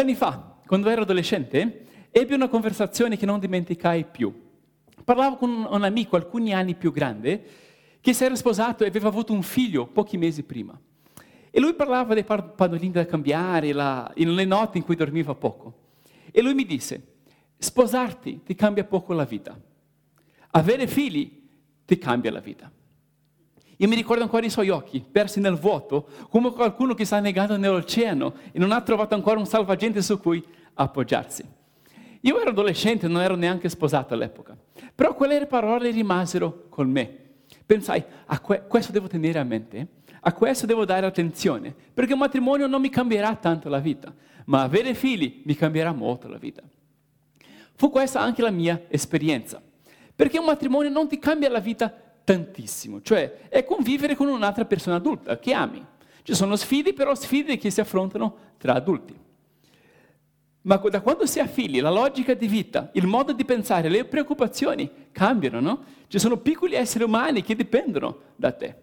Anni fa, quando ero adolescente, ebbi una conversazione che non dimenticai più. Parlavo con un amico alcuni anni più grande che si era sposato e aveva avuto un figlio pochi mesi prima. E lui parlava dei pannolini da cambiare, la, le notti in cui dormiva poco. E lui mi disse, sposarti ti cambia poco la vita, avere figli ti cambia la vita. Io mi ricordo ancora i suoi occhi, persi nel vuoto, come qualcuno che sta negando nell'oceano e non ha trovato ancora un salvagente su cui appoggiarsi. Io ero adolescente, non ero neanche sposato all'epoca, però quelle parole rimasero con me. Pensai, a que- questo devo tenere a mente, a questo devo dare attenzione, perché un matrimonio non mi cambierà tanto la vita, ma avere figli mi cambierà molto la vita. Fu questa anche la mia esperienza, perché un matrimonio non ti cambia la vita tantissimo, cioè è convivere con un'altra persona adulta che ami. Ci sono sfide, però sfide che si affrontano tra adulti. Ma da quando si ha figli, la logica di vita, il modo di pensare, le preoccupazioni cambiano, no? Ci sono piccoli esseri umani che dipendono da te.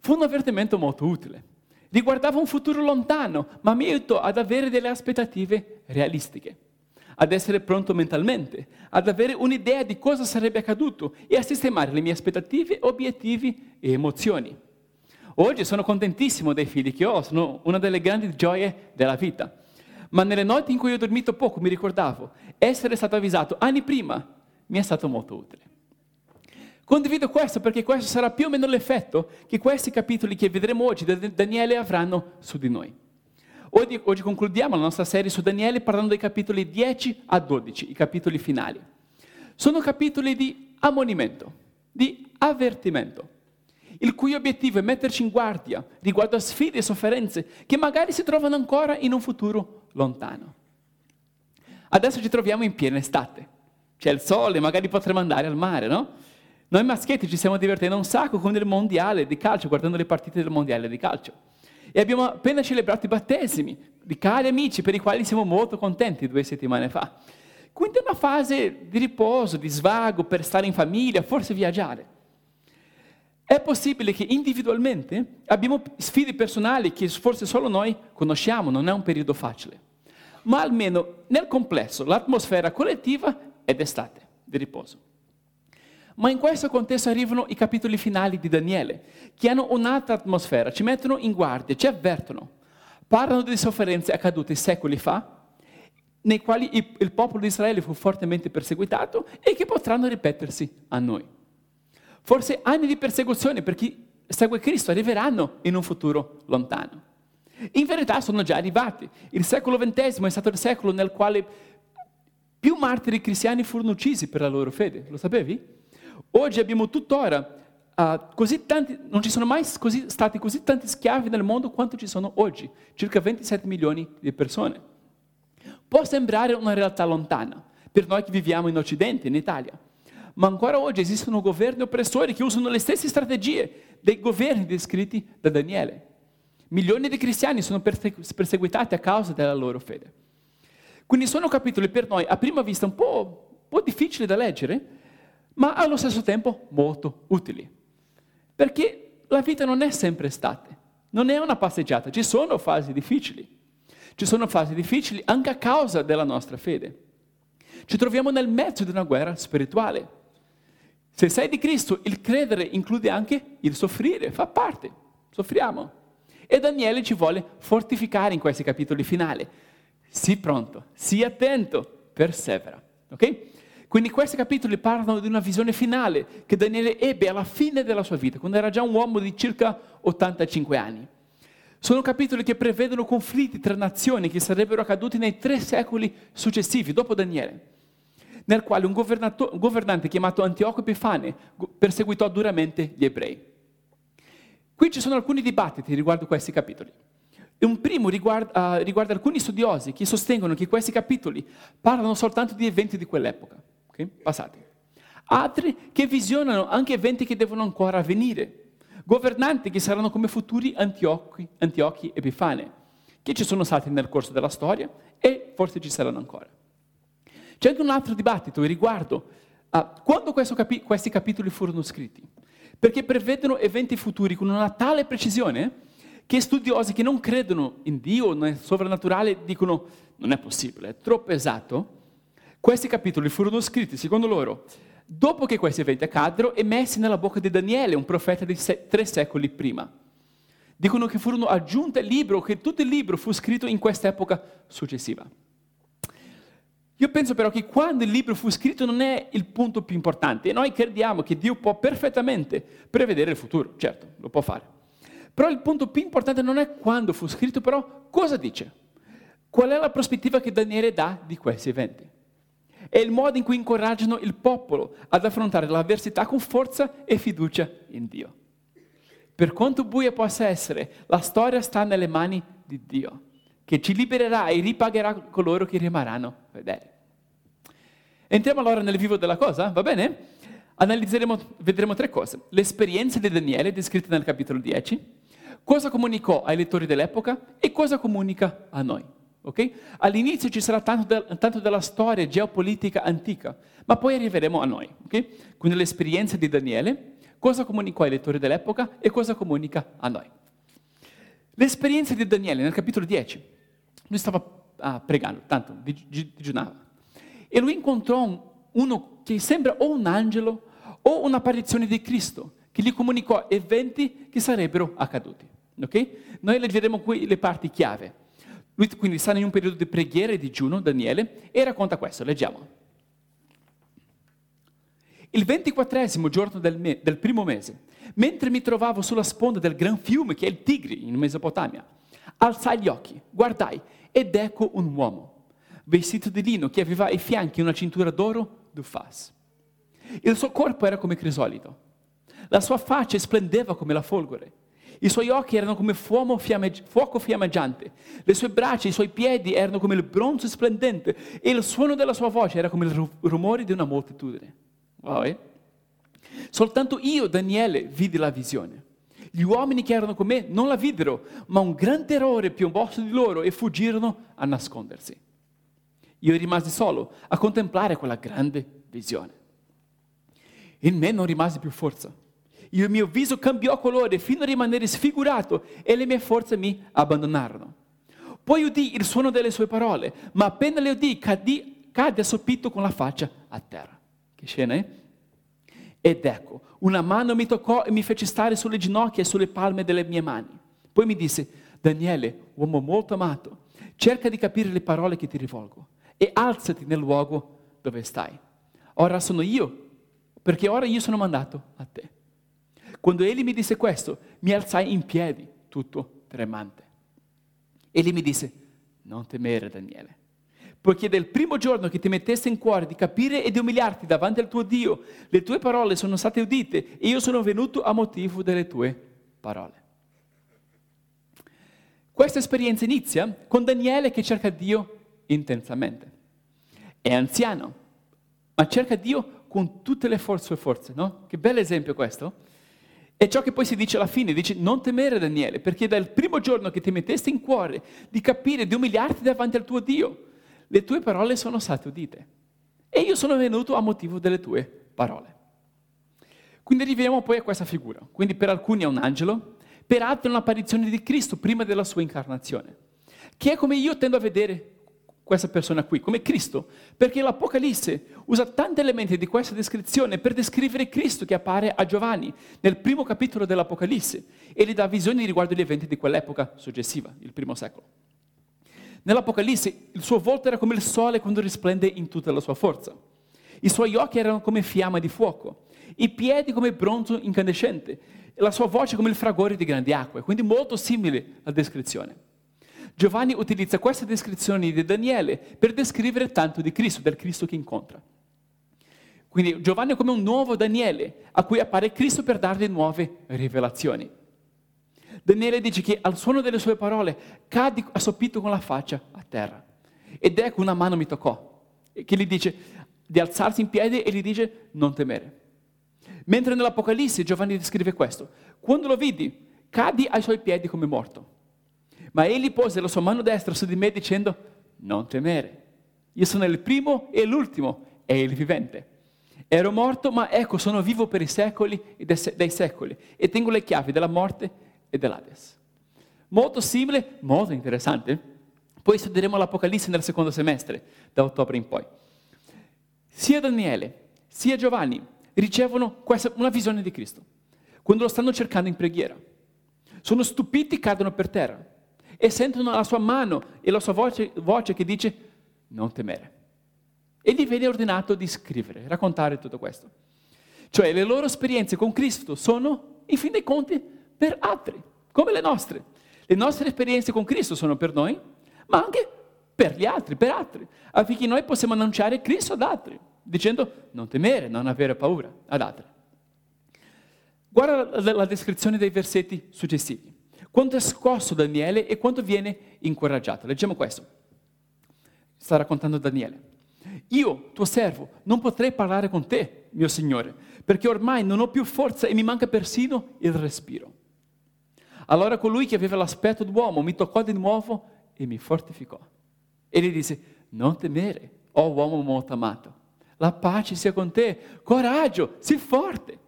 Fu un avvertimento molto utile. Riguardava un futuro lontano, ma mi aiutò ad avere delle aspettative realistiche ad essere pronto mentalmente, ad avere un'idea di cosa sarebbe accaduto e a sistemare le mie aspettative, obiettivi e emozioni. Oggi sono contentissimo dei figli che ho, sono una delle grandi gioie della vita. Ma nelle notti in cui ho dormito poco mi ricordavo, essere stato avvisato anni prima mi è stato molto utile. Condivido questo perché questo sarà più o meno l'effetto che questi capitoli che vedremo oggi da Daniele avranno su di noi. Oggi, oggi, concludiamo la nostra serie su Daniele parlando dei capitoli 10 a 12, i capitoli finali. Sono capitoli di ammonimento, di avvertimento, il cui obiettivo è metterci in guardia riguardo a sfide e sofferenze che magari si trovano ancora in un futuro lontano. Adesso ci troviamo in piena estate, c'è il sole, magari potremo andare al mare, no? Noi maschietti ci stiamo divertendo un sacco con il mondiale di calcio, guardando le partite del mondiale di calcio. E abbiamo appena celebrato i battesimi di cari amici per i quali siamo molto contenti due settimane fa. Quindi è una fase di riposo, di svago, per stare in famiglia, forse viaggiare. È possibile che individualmente abbiamo sfide personali che forse solo noi conosciamo, non è un periodo facile. Ma almeno nel complesso l'atmosfera collettiva è d'estate, di riposo. Ma in questo contesto arrivano i capitoli finali di Daniele, che hanno un'altra atmosfera, ci mettono in guardia, ci avvertono. Parlano di sofferenze accadute secoli fa, nei quali il popolo di Israele fu fortemente perseguitato e che potranno ripetersi a noi. Forse anni di persecuzione per chi segue Cristo arriveranno in un futuro lontano. In verità sono già arrivati. Il secolo XX è stato il secolo nel quale più martiri cristiani furono uccisi per la loro fede. Lo sapevi? Oggi abbiamo tuttora uh, così tanti, non ci sono mai così, stati così tanti schiavi nel mondo quanto ci sono oggi, circa 27 milioni di persone. Può sembrare una realtà lontana per noi che viviamo in Occidente, in Italia, ma ancora oggi esistono governi oppressori che usano le stesse strategie dei governi descritti da Daniele. Milioni di cristiani sono perseguitati a causa della loro fede. Quindi sono capitoli per noi a prima vista un po', un po difficili da leggere, ma allo stesso tempo molto utili. Perché la vita non è sempre estate, non è una passeggiata, ci sono fasi difficili. Ci sono fasi difficili anche a causa della nostra fede. Ci troviamo nel mezzo di una guerra spirituale. Se sei di Cristo, il credere include anche il soffrire, fa parte, soffriamo. E Daniele ci vuole fortificare in questi capitoli finali. Sii pronto, sii attento, persevera. Ok? Quindi questi capitoli parlano di una visione finale che Daniele ebbe alla fine della sua vita, quando era già un uomo di circa 85 anni. Sono capitoli che prevedono conflitti tra nazioni che sarebbero accaduti nei tre secoli successivi, dopo Daniele, nel quale un, un governante chiamato Antioco Epifane perseguitò duramente gli ebrei. Qui ci sono alcuni dibattiti riguardo questi capitoli. Un primo riguarda, uh, riguarda alcuni studiosi che sostengono che questi capitoli parlano soltanto di eventi di quell'epoca okay? passati. Altri che visionano anche eventi che devono ancora avvenire. Governanti che saranno come futuri Antiochi, Antiochi Epifane, che ci sono stati nel corso della storia e forse ci saranno ancora. C'è anche un altro dibattito riguardo a quando capi- questi capitoli furono scritti, perché prevedono eventi futuri con una tale precisione che studiosi che non credono in Dio, nel sovrannaturale, dicono non è possibile, è troppo esatto. Questi capitoli furono scritti, secondo loro, dopo che questi eventi accaddero e messi nella bocca di Daniele, un profeta di se- tre secoli prima. Dicono che furono aggiunti al libro, che tutto il libro fu scritto in quest'epoca successiva. Io penso però che quando il libro fu scritto non è il punto più importante e noi crediamo che Dio può perfettamente prevedere il futuro, certo, lo può fare. Però il punto più importante non è quando fu scritto, però cosa dice? Qual è la prospettiva che Daniele dà di questi eventi? È il modo in cui incoraggiano il popolo ad affrontare l'avversità con forza e fiducia in Dio. Per quanto buia possa essere, la storia sta nelle mani di Dio, che ci libererà e ripagherà coloro che rimarranno fedeli. Entriamo allora nel vivo della cosa, va bene? Analizzeremo, vedremo tre cose. L'esperienza di Daniele, descritta nel capitolo 10, cosa comunicò ai lettori dell'epoca e cosa comunica a noi. Okay? All'inizio ci sarà tanto, de, tanto, della storia geopolitica antica, ma poi arriveremo a noi. Okay? Quindi l'esperienza di Daniele, cosa comunicò ai lettori dell'epoca e cosa comunica a noi. L'esperienza di Daniele nel capitolo 10, lui stava ah, pregando, tanto digiunava, e lui incontrò un, uno che sembra o un angelo o un'apparizione di Cristo, che gli comunicò eventi che sarebbero accaduti. Okay? Noi leggeremo qui le parti chiave. Lui quindi sta in un periodo di preghiera e digiuno, Daniele, e racconta questo, leggiamo. Il ventiquattresimo giorno del, me- del, primo mese, mentre mi trovavo sulla sponda del gran fiume che è il Tigri in Mesopotamia, alzai gli occhi, guardai ed ecco un uomo, vestito di lino, che aveva ai fianchi una cintura d'oro d'uffas. Il suo corpo era come crisolito, la sua faccia splendeva come la folgore, i suoi occhi erano come fuoco fiammeggiante, le sue braccia, i suoi piedi erano come il bronzo splendente e il suono della sua voce era come il rumore di una moltitudine. Wow, eh? Soltanto io, Daniele, vidi la visione. Gli uomini che erano con me non la videro, ma un gran terrore piombò su di loro e fuggirono a nascondersi. Io rimasi solo a contemplare quella grande visione. In me non rimase più forza il mio viso cambiò colore fino a rimanere sfigurato e le mie forze mi abbandonarono. Poi udì il suono delle sue parole, ma appena le udì cadì, cadde assopito con la faccia a terra. Che scena, eh? Ed ecco, una mano mi toccò e mi fece stare sulle ginocchia e sulle palme delle mie mani. Poi mi disse, Daniele, uomo molto amato, cerca di capire le parole che ti rivolgo e alzati nel luogo dove stai. Ora sono io, perché ora io sono mandato a te. Quando egli mi disse questo, mi alzai in piedi, tutto tremante. Egli mi disse, non temere Daniele, poiché del primo giorno che ti metteste in cuore di capire e di umiliarti davanti al tuo Dio, le tue parole sono state udite e io sono venuto a motivo delle tue parole. Questa esperienza inizia con Daniele che cerca Dio intensamente. È anziano, ma cerca Dio con tutte le sue forze, no? Che bel esempio questo. E ciò che poi si dice alla fine, dice non temere Daniele, perché dal primo giorno che ti mettesti in cuore di capire, di umiliarti davanti al tuo Dio, le tue parole sono state udite. E io sono venuto a motivo delle tue parole. Quindi arriviamo poi a questa figura. Quindi per alcuni è un angelo, per altri è un'apparizione di Cristo prima della sua incarnazione, che è come io tendo a vedere questa persona qui, come Cristo, perché l'Apocalisse usa tanti elementi di questa descrizione per descrivere Cristo che appare a Giovanni nel primo capitolo dell'Apocalisse e gli dà visioni riguardo gli eventi di quell'epoca successiva, il primo secolo. Nell'Apocalisse il suo volto era come il sole quando risplende in tutta la sua forza. I suoi occhi erano come fiamma di fuoco, i piedi come bronzo incandescente, e la sua voce come il fragore di grandi acque, quindi molto simile alla descrizione. Giovanni utilizza queste descrizioni di Daniele per descrivere tanto di Cristo, del Cristo che incontra. Quindi Giovanni è come un nuovo Daniele a cui appare Cristo per dargli nuove rivelazioni. Daniele dice che al suono delle sue parole cadi assopito con la faccia a terra. Ed ecco una mano mi toccò, che gli dice di alzarsi in piedi e gli dice non temere. Mentre nell'Apocalisse Giovanni descrive questo, quando lo vidi, cadi ai suoi piedi come morto. Ma egli pose la sua mano destra su di me dicendo, non temere, io sono il primo e l'ultimo e il vivente. Ero morto, ma ecco, sono vivo per i secoli e dei secoli e tengo le chiavi della morte e dell'Ades. Molto simile, molto interessante. Poi studieremo l'Apocalisse nel secondo semestre, da ottobre in poi. Sia Daniele, sia Giovanni ricevono questa, una visione di Cristo, quando lo stanno cercando in preghiera. Sono stupiti, cadono per terra e sentono la sua mano e la sua voce, voce che dice non temere. E gli viene ordinato di scrivere, raccontare tutto questo. Cioè le loro esperienze con Cristo sono, in fin dei conti, per altri, come le nostre. Le nostre esperienze con Cristo sono per noi, ma anche per gli altri, per altri, affinché noi possiamo annunciare Cristo ad altri, dicendo non temere, non avere paura ad altri. Guarda la, la descrizione dei versetti successivi. Quanto è scosso Daniele e quanto viene incoraggiato. Leggiamo questo. Sta raccontando Daniele. Io, tuo servo, non potrei parlare con te, mio Signore, perché ormai non ho più forza e mi manca persino il respiro. Allora colui che aveva l'aspetto d'uomo mi toccò di nuovo e mi fortificò. E gli disse, non temere, o oh uomo molto amato, la pace sia con te, coraggio, sii forte.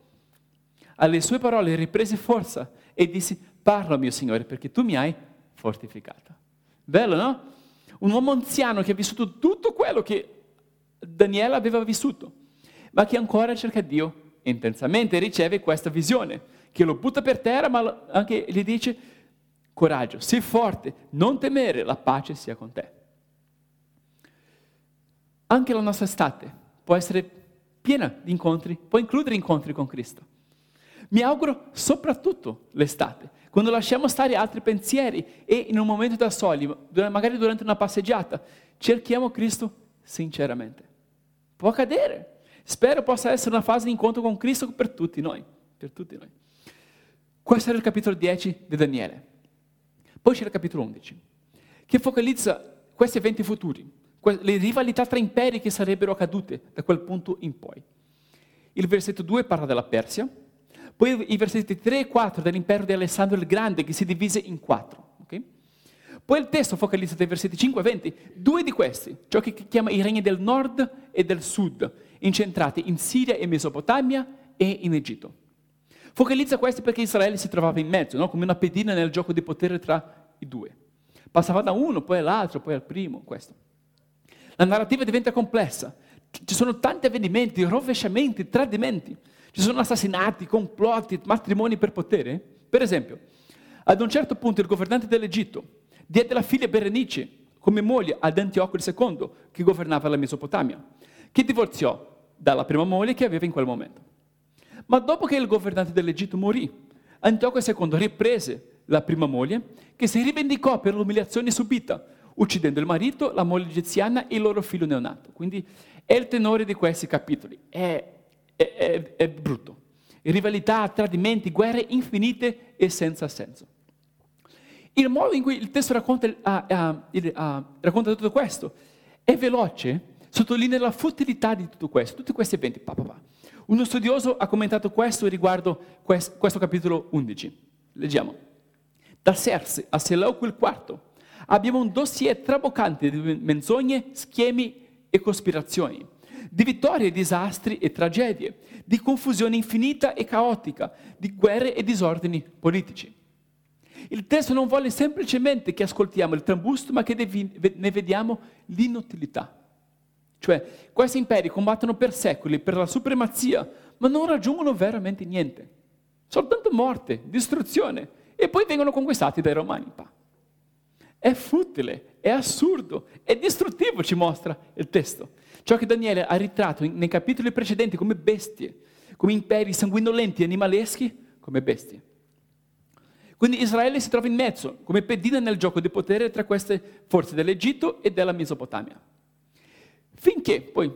Alle sue parole riprese forza e disse, parla mio Signore, perché tu mi hai fortificato. Bello, no? Un uomo anziano che ha vissuto tutto quello che Daniele aveva vissuto, ma che ancora cerca Dio intensamente riceve questa visione, che lo butta per terra, ma anche gli dice, coraggio, sii forte, non temere, la pace sia con te. Anche la nostra estate può essere piena di incontri, può includere incontri con Cristo. Mi auguro soprattutto l'estate, quando lasciamo stare altri pensieri e in un momento da soli, magari durante una passeggiata, cerchiamo Cristo sinceramente. Può accadere. Spero possa essere una fase di incontro con Cristo per tutti noi. Per tutti noi. Questo era il capitolo 10 di Daniele. Poi c'è il capitolo 11, che focalizza questi eventi futuri, le rivalità tra imperi che sarebbero accadute da quel punto in poi. Il versetto 2 parla della Persia, poi i versetti 3 e 4 dell'impero di Alessandro il Grande che si divise in quattro. Okay? Poi il testo focalizza dai versetti 5 a 20, due di questi, ciò che chiama i regni del nord e del sud, incentrati in Siria e Mesopotamia e in Egitto. Focalizza questi perché Israele si trovava in mezzo, no? come una pedina nel gioco di potere tra i due. Passava da uno, poi all'altro, poi al primo, questo. La narrativa diventa complessa, ci sono tanti avvenimenti, rovesciamenti, tradimenti, ci sono assassinati, complotti, matrimoni per potere. Per esempio, ad un certo punto il governante dell'Egitto diede la figlia Berenice come moglie ad Antioco II, che governava la Mesopotamia, che divorziò dalla prima moglie che aveva in quel momento. Ma dopo che il governante dell'Egitto morì, Antioco II riprese la prima moglie, che si rivendicò per l'umiliazione subita, uccidendo il marito, la moglie egiziana e il loro figlio neonato. Quindi è il tenore di questi capitoli. È, è, è, è brutto. Rivalità, tradimenti, guerre infinite e senza senso. Il modo in cui il testo racconta, uh, uh, uh, racconta tutto questo è veloce, sottolinea la futilità di tutto questo, tutti questi eventi. Pa, pa, pa. Uno studioso ha commentato questo riguardo questo, questo capitolo 11. Leggiamo. Da Serse a Seleuco il IV abbiamo un dossier traboccante di menzogne, schemi e cospirazioni, di vittorie, disastri e tragedie, di confusione infinita e caotica, di guerre e disordini politici. Il testo non vuole semplicemente che ascoltiamo il trambusto, ma che ne vediamo l'inutilità. Cioè, questi imperi combattono per secoli per la supremazia, ma non raggiungono veramente niente. Soltanto morte, distruzione, e poi vengono conquistati dai romani. È futile, è assurdo, è distruttivo, ci mostra il testo. Ciò che Daniele ha ritratto nei capitoli precedenti come bestie, come imperi sanguinolenti, animaleschi, come bestie. Quindi Israele si trova in mezzo, come pedina nel gioco di potere tra queste forze dell'Egitto e della Mesopotamia. Finché, poi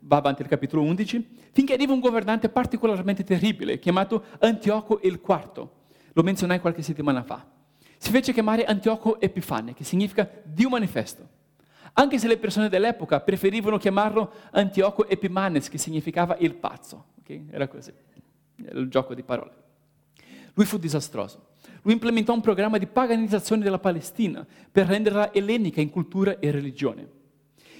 va avanti il capitolo 11, finché arriva un governante particolarmente terribile, chiamato Antioco il IV. Lo menzionai qualche settimana fa. Si fece chiamare Antioco Epifane, che significa Dio manifesto. Anche se le persone dell'epoca preferivano chiamarlo Antioco Epimanes, che significava il pazzo. Okay? Era così, era il gioco di parole. Lui fu disastroso. Lui implementò un programma di paganizzazione della Palestina per renderla ellenica in cultura e religione.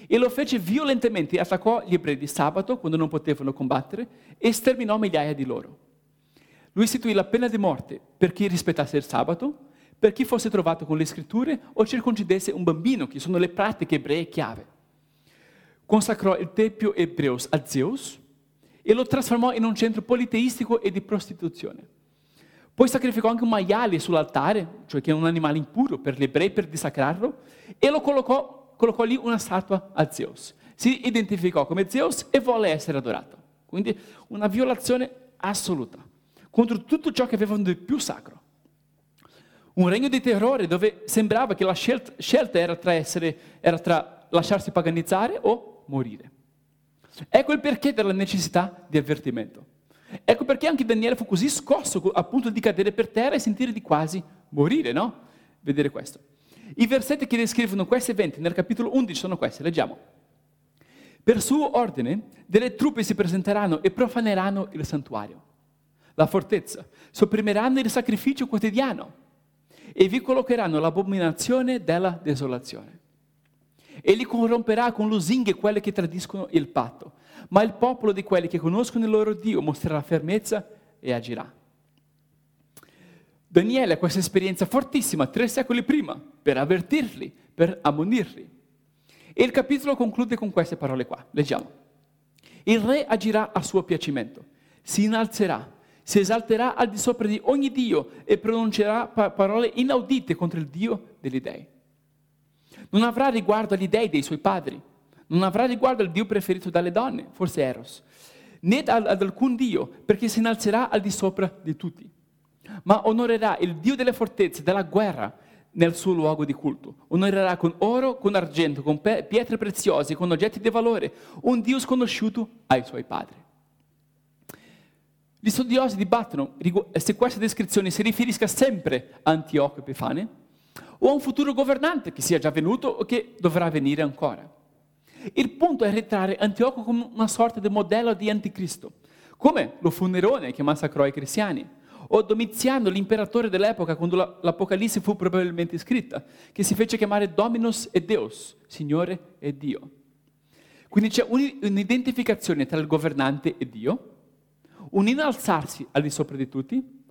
E lo fece violentemente, attaccò gli ebrei di sabato quando non potevano combattere e sterminò migliaia di loro. Lui istituì la pena di morte per chi rispettasse il sabato, per chi fosse trovato con le scritture o circoncidesse un bambino, che sono le pratiche ebree chiave. Consacrò il tempio ebreo a Zeus e lo trasformò in un centro politeistico e di prostituzione. Poi sacrificò anche un maiale sull'altare, cioè che è un animale impuro per gli ebrei per dissacrarlo, e lo collocò, collocò lì una statua a Zeus. Si identificò come Zeus e volle essere adorato. Quindi una violazione assoluta contro tutto ciò che avevano di più sacro. Un regno di terrore dove sembrava che la scelta, scelta era, tra essere, era tra lasciarsi paganizzare o morire. Ecco il perché della necessità di avvertimento. Ecco perché anche Daniele fu così scosso a punto di cadere per terra e sentire di quasi morire, no? Vedere questo. I versetti che descrivono questi eventi nel capitolo 11 sono questi, leggiamo. Per suo ordine delle truppe si presenteranno e profaneranno il santuario, la fortezza, sopprimeranno il sacrificio quotidiano e vi collocheranno l'abominazione della desolazione. Egli corromperà con lusinghe quelle che tradiscono il patto, ma il popolo di quelli che conoscono il loro Dio mostrerà fermezza e agirà. Daniele ha questa esperienza fortissima tre secoli prima per avvertirli, per ammonirli. E il capitolo conclude con queste parole qua. Leggiamo. Il re agirà a suo piacimento, si innalzerà, si esalterà al di sopra di ogni Dio e pronuncerà parole inaudite contro il Dio degli dei. Non avrà riguardo agli dei dei suoi padri, non avrà riguardo al Dio preferito dalle donne, forse Eros, né ad, ad alcun Dio, perché si innalzerà al di sopra di tutti. Ma onorerà il Dio delle fortezze, della guerra, nel suo luogo di culto. Onorerà con oro, con argento, con pietre preziose, con oggetti di valore, un Dio sconosciuto ai suoi padri. Gli studiosi dibattono se questa descrizione si riferisca sempre a Antioco Epifane o a un futuro governante che sia già venuto o che dovrà venire ancora. Il punto è ritrarre Antioco come una sorta di modello di anticristo, come lo fu Nerone che massacrò i cristiani, o Domiziano, l'imperatore dell'epoca, quando l'Apocalisse fu probabilmente scritta, che si fece chiamare Dominus e Deus, Signore e Dio. Quindi c'è un'identificazione tra il governante e Dio, un innalzarsi al di sopra di tutti,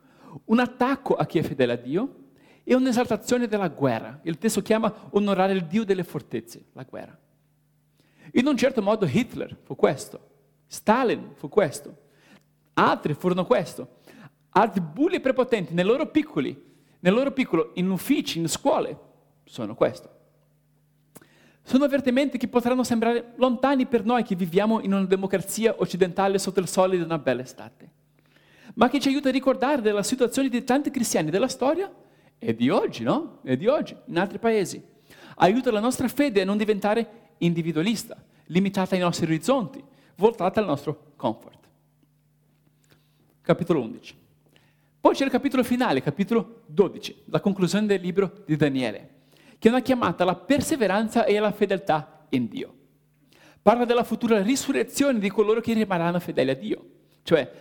un attacco a chi è fedele a Dio e un'esaltazione della guerra. Il testo chiama onorare il Dio delle fortezze, la guerra. In un certo modo Hitler fu questo, Stalin fu questo, altri furono questo, altri bulli prepotenti nei loro piccoli, nel loro piccolo, in uffici, in scuole, sono questo. Sono avvertimenti che potranno sembrare lontani per noi che viviamo in una democrazia occidentale sotto il sole di una bella estate, ma che ci aiuta a ricordare della situazione di tanti cristiani della storia e di oggi, no? E di oggi, in altri paesi. Aiuta la nostra fede a non diventare individualista, limitata ai nostri orizzonti, voltata al nostro comfort. Capitolo 11. Poi c'è il capitolo finale, capitolo 12, la conclusione del libro di Daniele, che è una chiamata alla perseveranza e alla fedeltà in Dio. Parla della futura risurrezione di coloro che rimarranno fedeli a Dio, cioè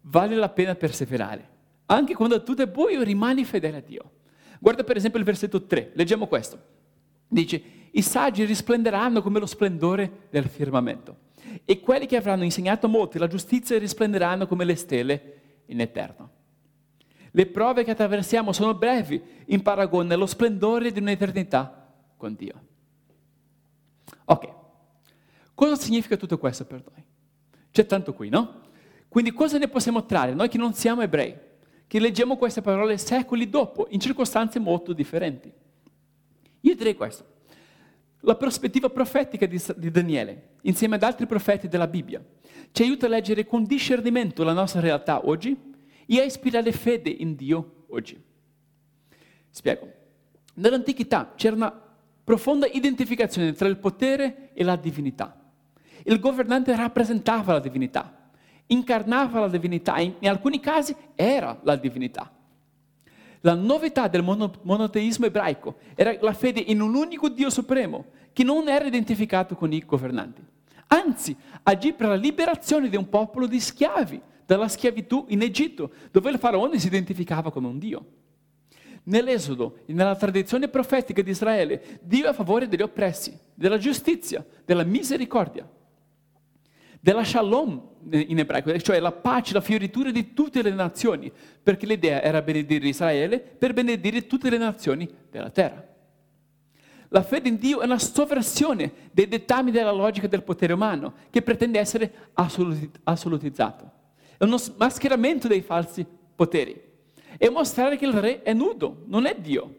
vale la pena perseverare. Anche quando tutto è buio rimani fedele a Dio. Guarda per esempio il versetto 3, leggiamo questo. Dice, i saggi risplenderanno come lo splendore del firmamento e quelli che avranno insegnato molti la giustizia risplenderanno come le stelle in eterno. Le prove che attraversiamo sono brevi in paragone allo splendore di un'eternità con Dio. Ok, cosa significa tutto questo per noi? C'è tanto qui, no? Quindi cosa ne possiamo trarre noi che non siamo ebrei, che leggiamo queste parole secoli dopo, in circostanze molto differenti? Io direi questo. La prospettiva profetica di, Daniele, insieme ad altri profeti della Bibbia, ci aiuta a leggere con discernimento la nostra realtà oggi e a ispirare fede in Dio oggi. Spiego. Nell'antichità c'era una profonda identificazione tra il potere e la divinità. Il governante rappresentava la divinità, incarnava la divinità, in, in alcuni casi era la divinità. La novità del monoteismo ebraico era la fede in un unico Dio supremo che non era identificato con i governanti. Anzi, agì per la liberazione di un popolo di schiavi dalla schiavitù in Egitto, dove il faraone si identificava come un Dio. Nell'Esodo nella tradizione profetica di Israele, Dio è a favore degli oppressi, della giustizia, della misericordia. della shalom in ebraico, cioè la pace, la fioritura di tutte le nazioni, perché l'idea era benedire Israele per benedire tutte le nazioni della terra. La fede in Dio è una sovversione dei dettami della logica del potere umano che pretende essere assolutizzato. È uno mascheramento dei falsi poteri. È mostrare che il re è nudo, non è Dio.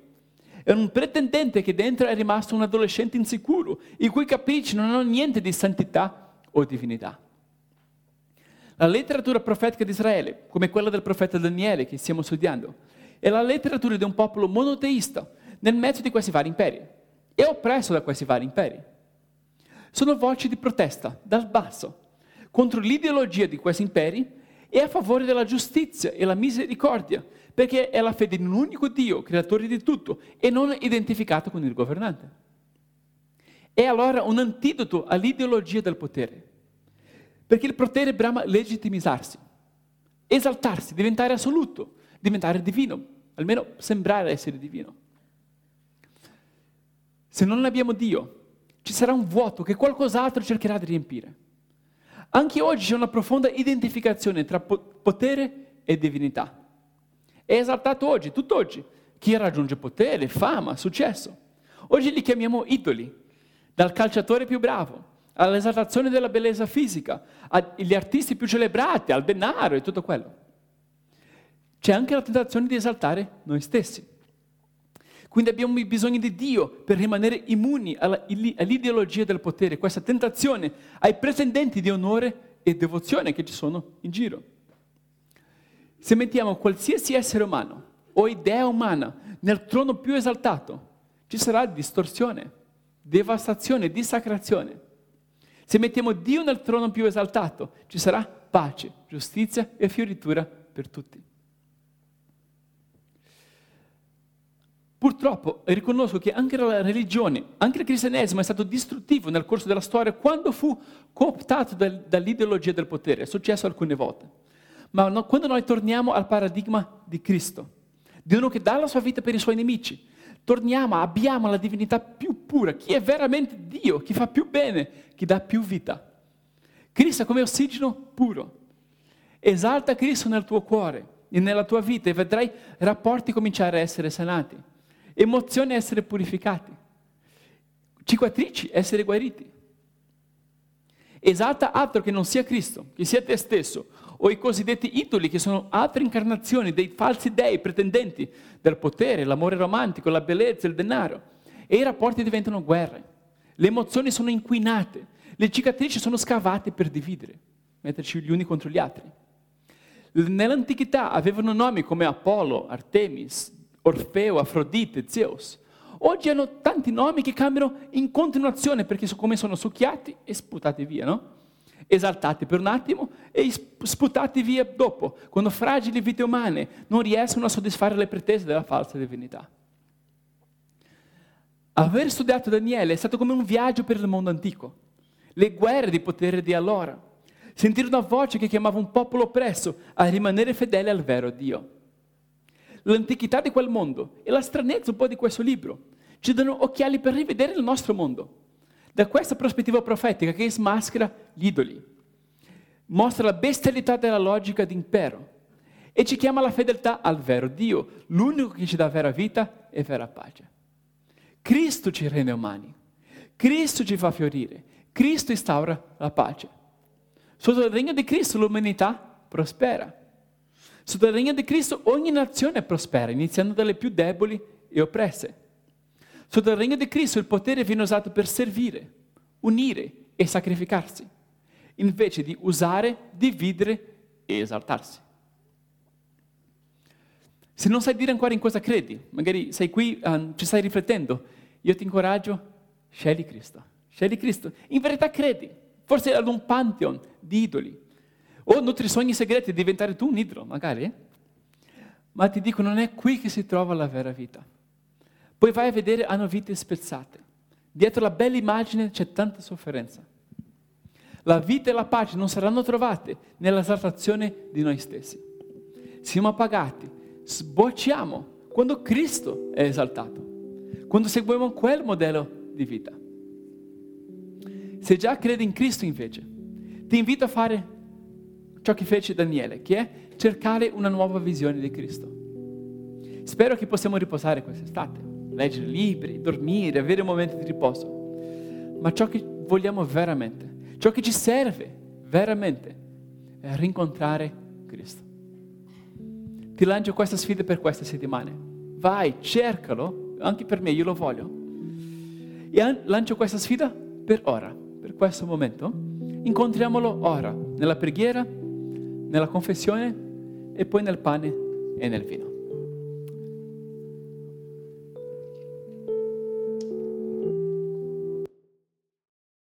È un pretendente che dentro è rimasto un adolescente insicuro, i cui capricci non hanno niente di santità o divinità. La letteratura profetica di Israele, come quella del profeta Daniele che stiamo studiando, è la letteratura di un popolo monoteista nel mezzo di questi vari imperi e oppresso da questi vari imperi. Sono voci di protesta dal basso contro l'ideologia di questi imperi e a favore della giustizia e la misericordia, perché è la fede in un unico Dio, creatore di tutto, e non identificato con il governante. È allora un antidoto all'ideologia del potere, perché il potere brama legittimizzarsi, esaltarsi, diventare assoluto, diventare divino, almeno sembrare essere divino. Se non abbiamo Dio, ci sarà un vuoto che qualcos'altro cercherà di riempire. Anche oggi c'è una profonda identificazione tra potere e divinità. È esaltato oggi, tutt'oggi, chi raggiunge potere, fama, successo. Oggi li chiamiamo idoli, dal calciatore più bravo all'esaltazione della bellezza fisica, agli artisti più celebrati, al denaro e tutto quello. C'è anche la tentazione di esaltare noi stessi. Quindi abbiamo bisogno di Dio per rimanere immuni all'ideologia del potere, questa tentazione, ai pretendenti di onore e devozione che ci sono in giro. Se mettiamo qualsiasi essere umano o idea umana nel trono più esaltato, ci sarà distorsione, devastazione, dissacrazione. Se mettiamo Dio nel trono più esaltato, ci sarà pace, giustizia e fioritura per tutti. Purtroppo riconosco che anche la religione, anche il cristianesimo è stato distruttivo nel corso della storia quando fu cooptato dal, dall'ideologia del potere, è successo alcune volte. Ma no, quando noi torniamo al paradigma di Cristo, di uno che dà la sua vita per i suoi nemici, torniamo, abbiamo la divinità più pura, chi è veramente Dio, chi fa più bene, chi dà più vita. Cristo è come ossigeno puro. Esalta Cristo nel tuo cuore e nella tua vita e vedrai rapporti cominciare a essere sanati emozioni essere purificati, cicatrici essere guariti. Esalta altro che non sia Cristo, che sia te stesso, o i cosiddetti idoli, che sono altre incarnazioni dei falsi dei pretendenti del potere, l'amore romantico, la bellezza, il denaro. E i rapporti diventano guerre, le emozioni sono inquinate, le cicatrici sono scavate per dividere, metterci gli uni contro gli altri. Nell'antichità avevano nomi come Apollo, Artemis, Orfeo, Afrodite, Zeus. Oggi hanno tanti nomi che cambiano in continuazione perché come sono succhiati e sputati via, no? Esaltati per un attimo e sputati via dopo, quando fragili vite umane non riescono a soddisfare le pretese della falsa divinità. Aver studiato Daniele è stato come un viaggio per il mondo antico, le guerre di potere di allora, sentire una voce che chiamava un popolo oppresso a rimanere fedele al vero Dio l'antichità di quel mondo e la stranezza un po' di questo libro ci danno occhiali per rivedere il nostro mondo. Da questa prospettiva profetica che smaschera gli idoli, mostra la bestialità della logica d'impero e ci chiama alla fedeltà al vero Dio, l'unico che ci dà vera vita e vera pace. Cristo ci rende umani, Cristo ci fa fiorire, Cristo instaura la pace. Sotto il regno di Cristo l'umanità prospera. Sotto il regno di Cristo ogni nazione prospera, iniziando dalle più deboli e oppresse. Sotto il regno di Cristo il potere viene usato per servire, unire e sacrificarsi, invece di usare, dividere e esaltarsi. Se non sai dire ancora in cosa credi, magari sei qui, um, ci stai riflettendo, io ti incoraggio, scegli Cristo, scegli Cristo. In verità credi, forse ad un pantheon di idoli, o nutri sogni segreti di diventare tu un idolo, magari. Ma ti dico, non è qui che si trova la vera vita. Poi vai a vedere, hanno vite spezzate. Dietro la bella immagine c'è tanta sofferenza. La vita e la pace non saranno trovate nell'esaltazione di noi stessi. Siamo appagati, sbocciamo quando Cristo è esaltato, quando seguiamo quel modello di vita. Se già credi in Cristo invece, ti invito a fare ciò che fece Daniele, che è cercare una nuova visione di Cristo. Spero che possiamo riposare quest'estate, leggere libri, dormire, avere momenti di riposo. Ma ciò che vogliamo veramente, ciò che ci serve veramente, è rincontrare Cristo. Ti lancio questa sfida per queste settimane. Vai, cercalo, anche per me, io lo voglio. E lancio questa sfida per ora, per questo momento. Incontriamolo ora, nella preghiera, nella confessione e poi nel pane e nel vino.